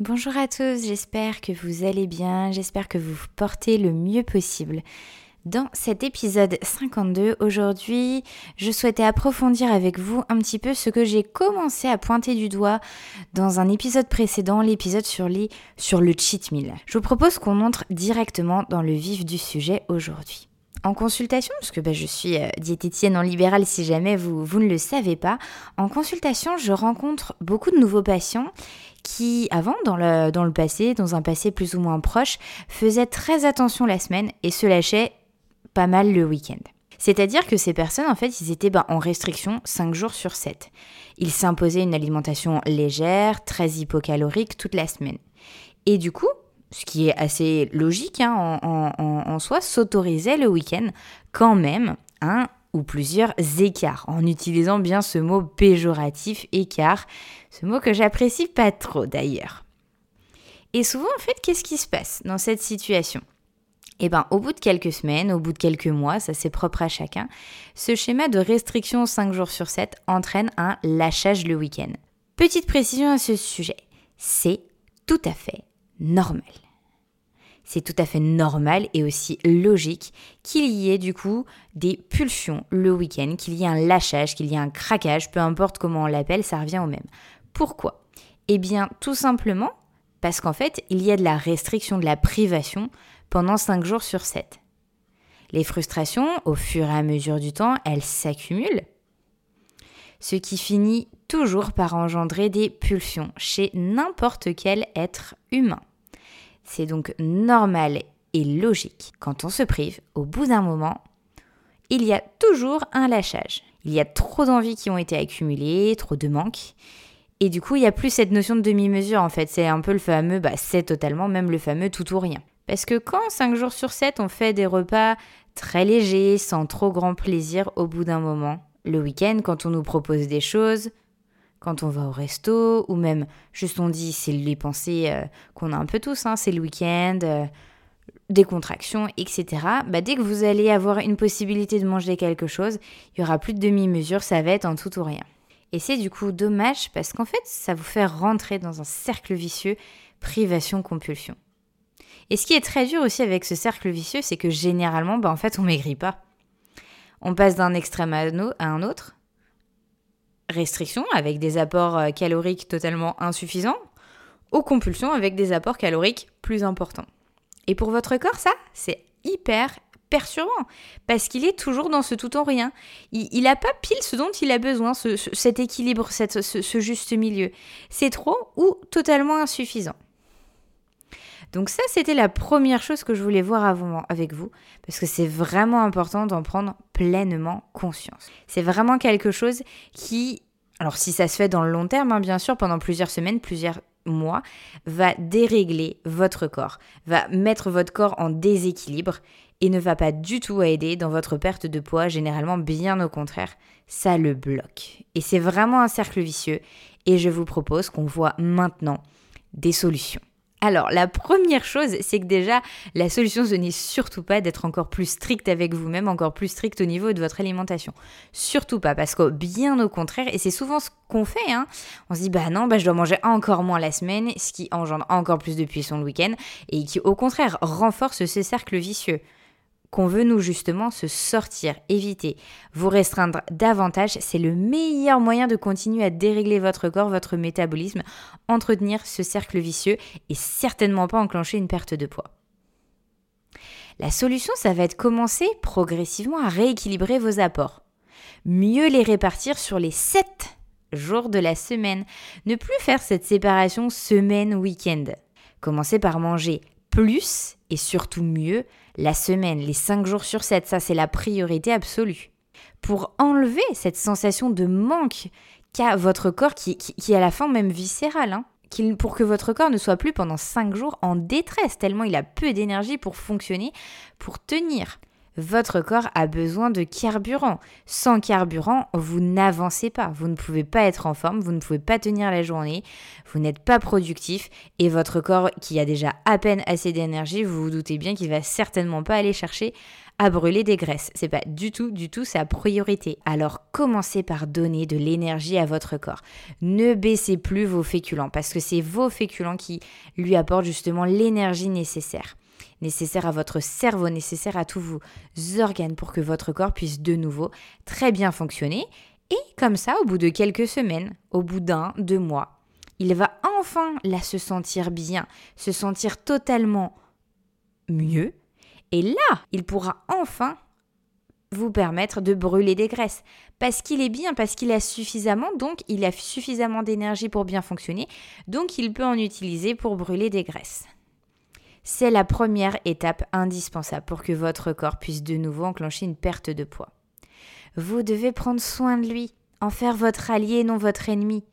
Bonjour à tous, j'espère que vous allez bien, j'espère que vous vous portez le mieux possible. Dans cet épisode 52, aujourd'hui, je souhaitais approfondir avec vous un petit peu ce que j'ai commencé à pointer du doigt dans un épisode précédent, l'épisode sur, les, sur le cheat meal. Je vous propose qu'on entre directement dans le vif du sujet aujourd'hui en consultation, parce que bah, je suis euh, diététicienne en libéral si jamais vous, vous ne le savez pas, en consultation, je rencontre beaucoup de nouveaux patients qui, avant, dans le, passé, dans un passé plus ou moins proche, faisaient très attention la semaine et se lâchaient pas mal le week-end. C'est-à-dire que ces personnes, en fait, ils étaient bah, en restriction 5 jours sur 7. Ils s'imposaient une alimentation légère, très hypocalorique toute la semaine. Et du coup, ce qui est assez logique hein, en, soi, s'autorisait le week-end quand même un ou plusieurs écarts, en utilisant bien ce mot péjoratif écart, ce mot que j'apprécie pas trop d'ailleurs. Et souvent, en fait, qu'est-ce qui se passe dans cette situation? Eh bien, au bout de quelques semaines, au bout de quelques mois, ça c'est propre à chacun, ce schéma de restriction 5 jours sur 7 entraîne un lâchage le week-end. Petite précision à ce sujet, c'est tout à fait normal. C'est tout à fait normal et aussi logique qu'il y ait du coup des pulsions le week-end, qu'il y ait un lâchage, qu'il y ait un craquage, peu importe comment on l'appelle, ça revient au même. Pourquoi? Eh bien tout simplement parce qu'en fait il y a de la restriction, de la privation pendant 5 jours sur 7. Les frustrations, au fur et à mesure du temps, elles s'accumulent, ce qui finit toujours par engendrer des pulsions chez n'importe quel être humain. C'est donc normal et logique. Quand on se prive, au bout d'un moment, il y a toujours un lâchage. Il y a trop d'envies qui ont été accumulées, trop de manques. Et du coup, il n'y a plus cette notion de demi-mesure en fait. C'est un peu le fameux, bah, c'est totalement même le fameux tout ou rien. Parce que quand 5 jours sur 7, on fait des repas très légers, sans trop grand plaisir au bout d'un moment, le week-end, quand on nous propose des choses, quand on va au resto, ou même juste on dit, c'est les pensées euh, qu'on a un peu tous, hein, c'est le week-end, euh, des contractions, etc. Bah, dès que vous allez avoir une possibilité de manger quelque chose, il y aura plus de demi-mesure, ça va être en tout ou rien. Et c'est du coup dommage parce qu'en fait, ça vous fait rentrer dans un cercle vicieux privation-compulsion. Et ce qui est très dur aussi avec ce cercle vicieux, c'est que généralement, bah, en fait, on maigrit pas. On passe d'un extrême à un autre, restrictions avec des apports euh, caloriques totalement insuffisants aux compulsions avec des apports caloriques plus importants. Et pour votre corps, ça, c'est hyper perturbant parce qu'il est toujours dans ce tout en rien. Il n'a pas pile ce dont il a besoin, cet équilibre, ce, ce juste milieu. C'est trop ou totalement insuffisant. Donc ça, c'était la première chose que je voulais voir avec vous, parce que c'est vraiment important d'en prendre pleinement conscience. C'est vraiment quelque chose qui, alors si ça se fait dans le long terme, hein, bien sûr, pendant plusieurs semaines, plusieurs mois, va dérégler votre corps, va mettre votre corps en déséquilibre et ne va pas du tout aider dans votre perte de poids, généralement bien au contraire, ça le bloque. Et c'est vraiment un cercle vicieux et je vous propose qu'on voit maintenant des solutions. Alors, la première chose, c'est que déjà, la solution, ce n'est surtout pas d'être encore plus strict avec vous-même, encore plus strict au niveau de votre alimentation. Surtout pas, parce que bien au contraire, et c'est souvent ce qu'on fait, hein, on se dit, bah non, bah je dois manger encore moins la semaine, ce qui engendre encore plus de puissance le week-end, et qui au contraire renforce ce cercle vicieux qu'on veut nous justement se sortir, éviter, vous restreindre davantage, c'est le meilleur moyen de continuer à dérégler votre corps, votre métabolisme, entretenir ce cercle vicieux et certainement pas enclencher une perte de poids. La solution, ça va être commencer progressivement à rééquilibrer vos apports. Mieux les répartir sur les 7 jours de la semaine. Ne plus faire cette séparation semaine-week-end. Commencez par manger plus et surtout mieux la semaine, les 5 jours sur 7. Ça, c'est la priorité absolue. Pour enlever cette sensation de manque qu'a votre corps, qui, qui, à la fin même viscérale, hein, pour que votre corps ne soit plus pendant 5 jours en détresse, tellement il a peu d'énergie pour fonctionner, pour tenir. Votre corps a besoin de carburant. Sans carburant, vous n'avancez pas. Vous ne pouvez pas être en forme, vous ne pouvez pas tenir la journée, vous n'êtes pas productif et votre corps qui a déjà à peine assez d'énergie, vous vous doutez bien qu'il va certainement pas aller chercher à brûler des graisses. C'est pas du tout, du tout sa priorité. Alors commencez par donner de l'énergie à votre corps. Ne baissez plus vos féculents parce que c'est vos féculents qui lui apportent justement l'énergie nécessaire nécessaire à votre cerveau, nécessaire à tous vos organes pour que votre corps puisse de nouveau très bien fonctionner. Et comme ça, au bout de quelques semaines, au bout d'un, deux mois, il va enfin là se sentir bien, se sentir totalement mieux et là, il pourra enfin vous permettre de brûler des graisses. Parce qu'il est bien, parce qu'il a suffisamment, donc il a suffisamment d'énergie pour bien fonctionner, donc il peut en utiliser pour brûler des graisses. C'est la première étape indispensable pour que votre corps puisse de nouveau enclencher une perte de poids. Vous devez prendre soin de lui, en faire votre allié, non votre ennemi.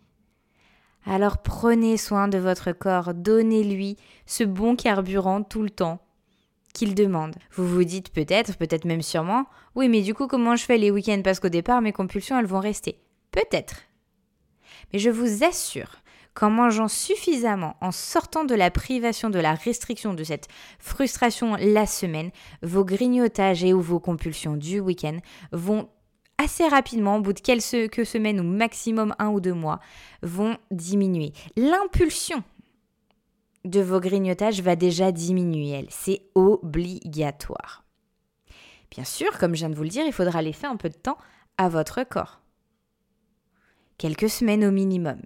Alors prenez soin de votre corps, donnez-lui ce bon carburant tout le temps, qu'il demande. Vous vous dites peut-être, peut-être même sûrement, oui mais du coup comment je fais les week-ends? Parce qu'au départ mes compulsions elles vont rester. Peut-être. Mais je vous assure qu'en mangeant suffisamment, en sortant de la privation, de la restriction, de cette frustration la semaine, vos grignotages et ou vos compulsions du week-end vont assez rapidement, au bout de quelques semaines ou maximum un ou deux mois, vont diminuer. L'impulsion de vos grignotages va déjà diminuer, elle. C'est obligatoire. Bien sûr, comme je viens de vous le dire, il faudra laisser un peu de temps à votre corps. Quelques semaines au minimum.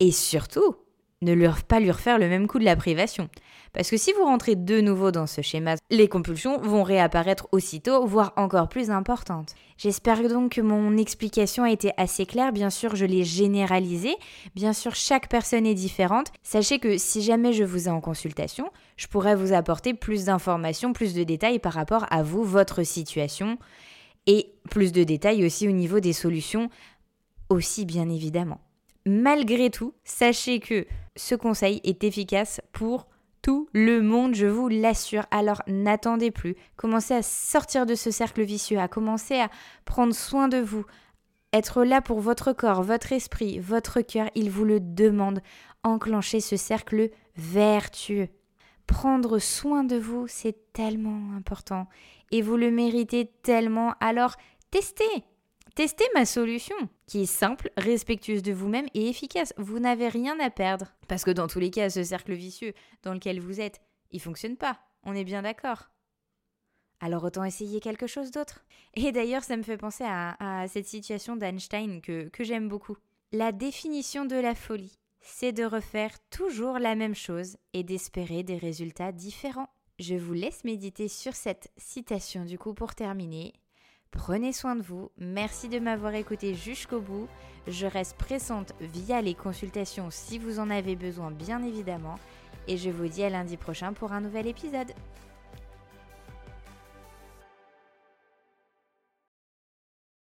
Et surtout, ne leur pas lui refaire le même coup de la privation. Parce que si vous rentrez de nouveau dans ce schéma, les compulsions vont réapparaître aussitôt, voire encore plus importantes. J'espère donc que mon explication a été assez claire. Bien sûr, je l'ai généralisée. Bien sûr, chaque personne est différente. Sachez que si jamais je vous ai en consultation, je pourrais vous apporter plus d'informations, plus de détails par rapport à vous, votre situation, et plus de détails aussi au niveau des solutions, aussi bien évidemment. Malgré tout, sachez que ce conseil est efficace pour tout le monde, je vous l'assure. Alors n'attendez plus, commencez à sortir de ce cercle vicieux, à commencer à prendre soin de vous, être là pour votre corps, votre esprit, votre cœur, il vous le demande. Enclenchez ce cercle vertueux. Prendre soin de vous, c'est tellement important et vous le méritez tellement. Alors testez, Testez ma solution, qui est simple, respectueuse de vous-même et efficace. Vous n'avez rien à perdre. Parce que dans tous les cas, ce cercle vicieux dans lequel vous êtes, il fonctionne pas. On est bien d'accord. Alors autant essayer quelque chose d'autre. Et d'ailleurs, ça me fait penser à, cette situation d'Einstein que, que j'aime beaucoup. La définition de la folie, c'est de refaire toujours la même chose et d'espérer des résultats différents. Je vous laisse méditer sur cette citation du coup pour terminer. Prenez soin de vous. Merci de m'avoir écouté jusqu'au bout. Je reste pressante via les consultations si vous en avez besoin, bien évidemment. Et je vous dis à lundi prochain pour un nouvel épisode.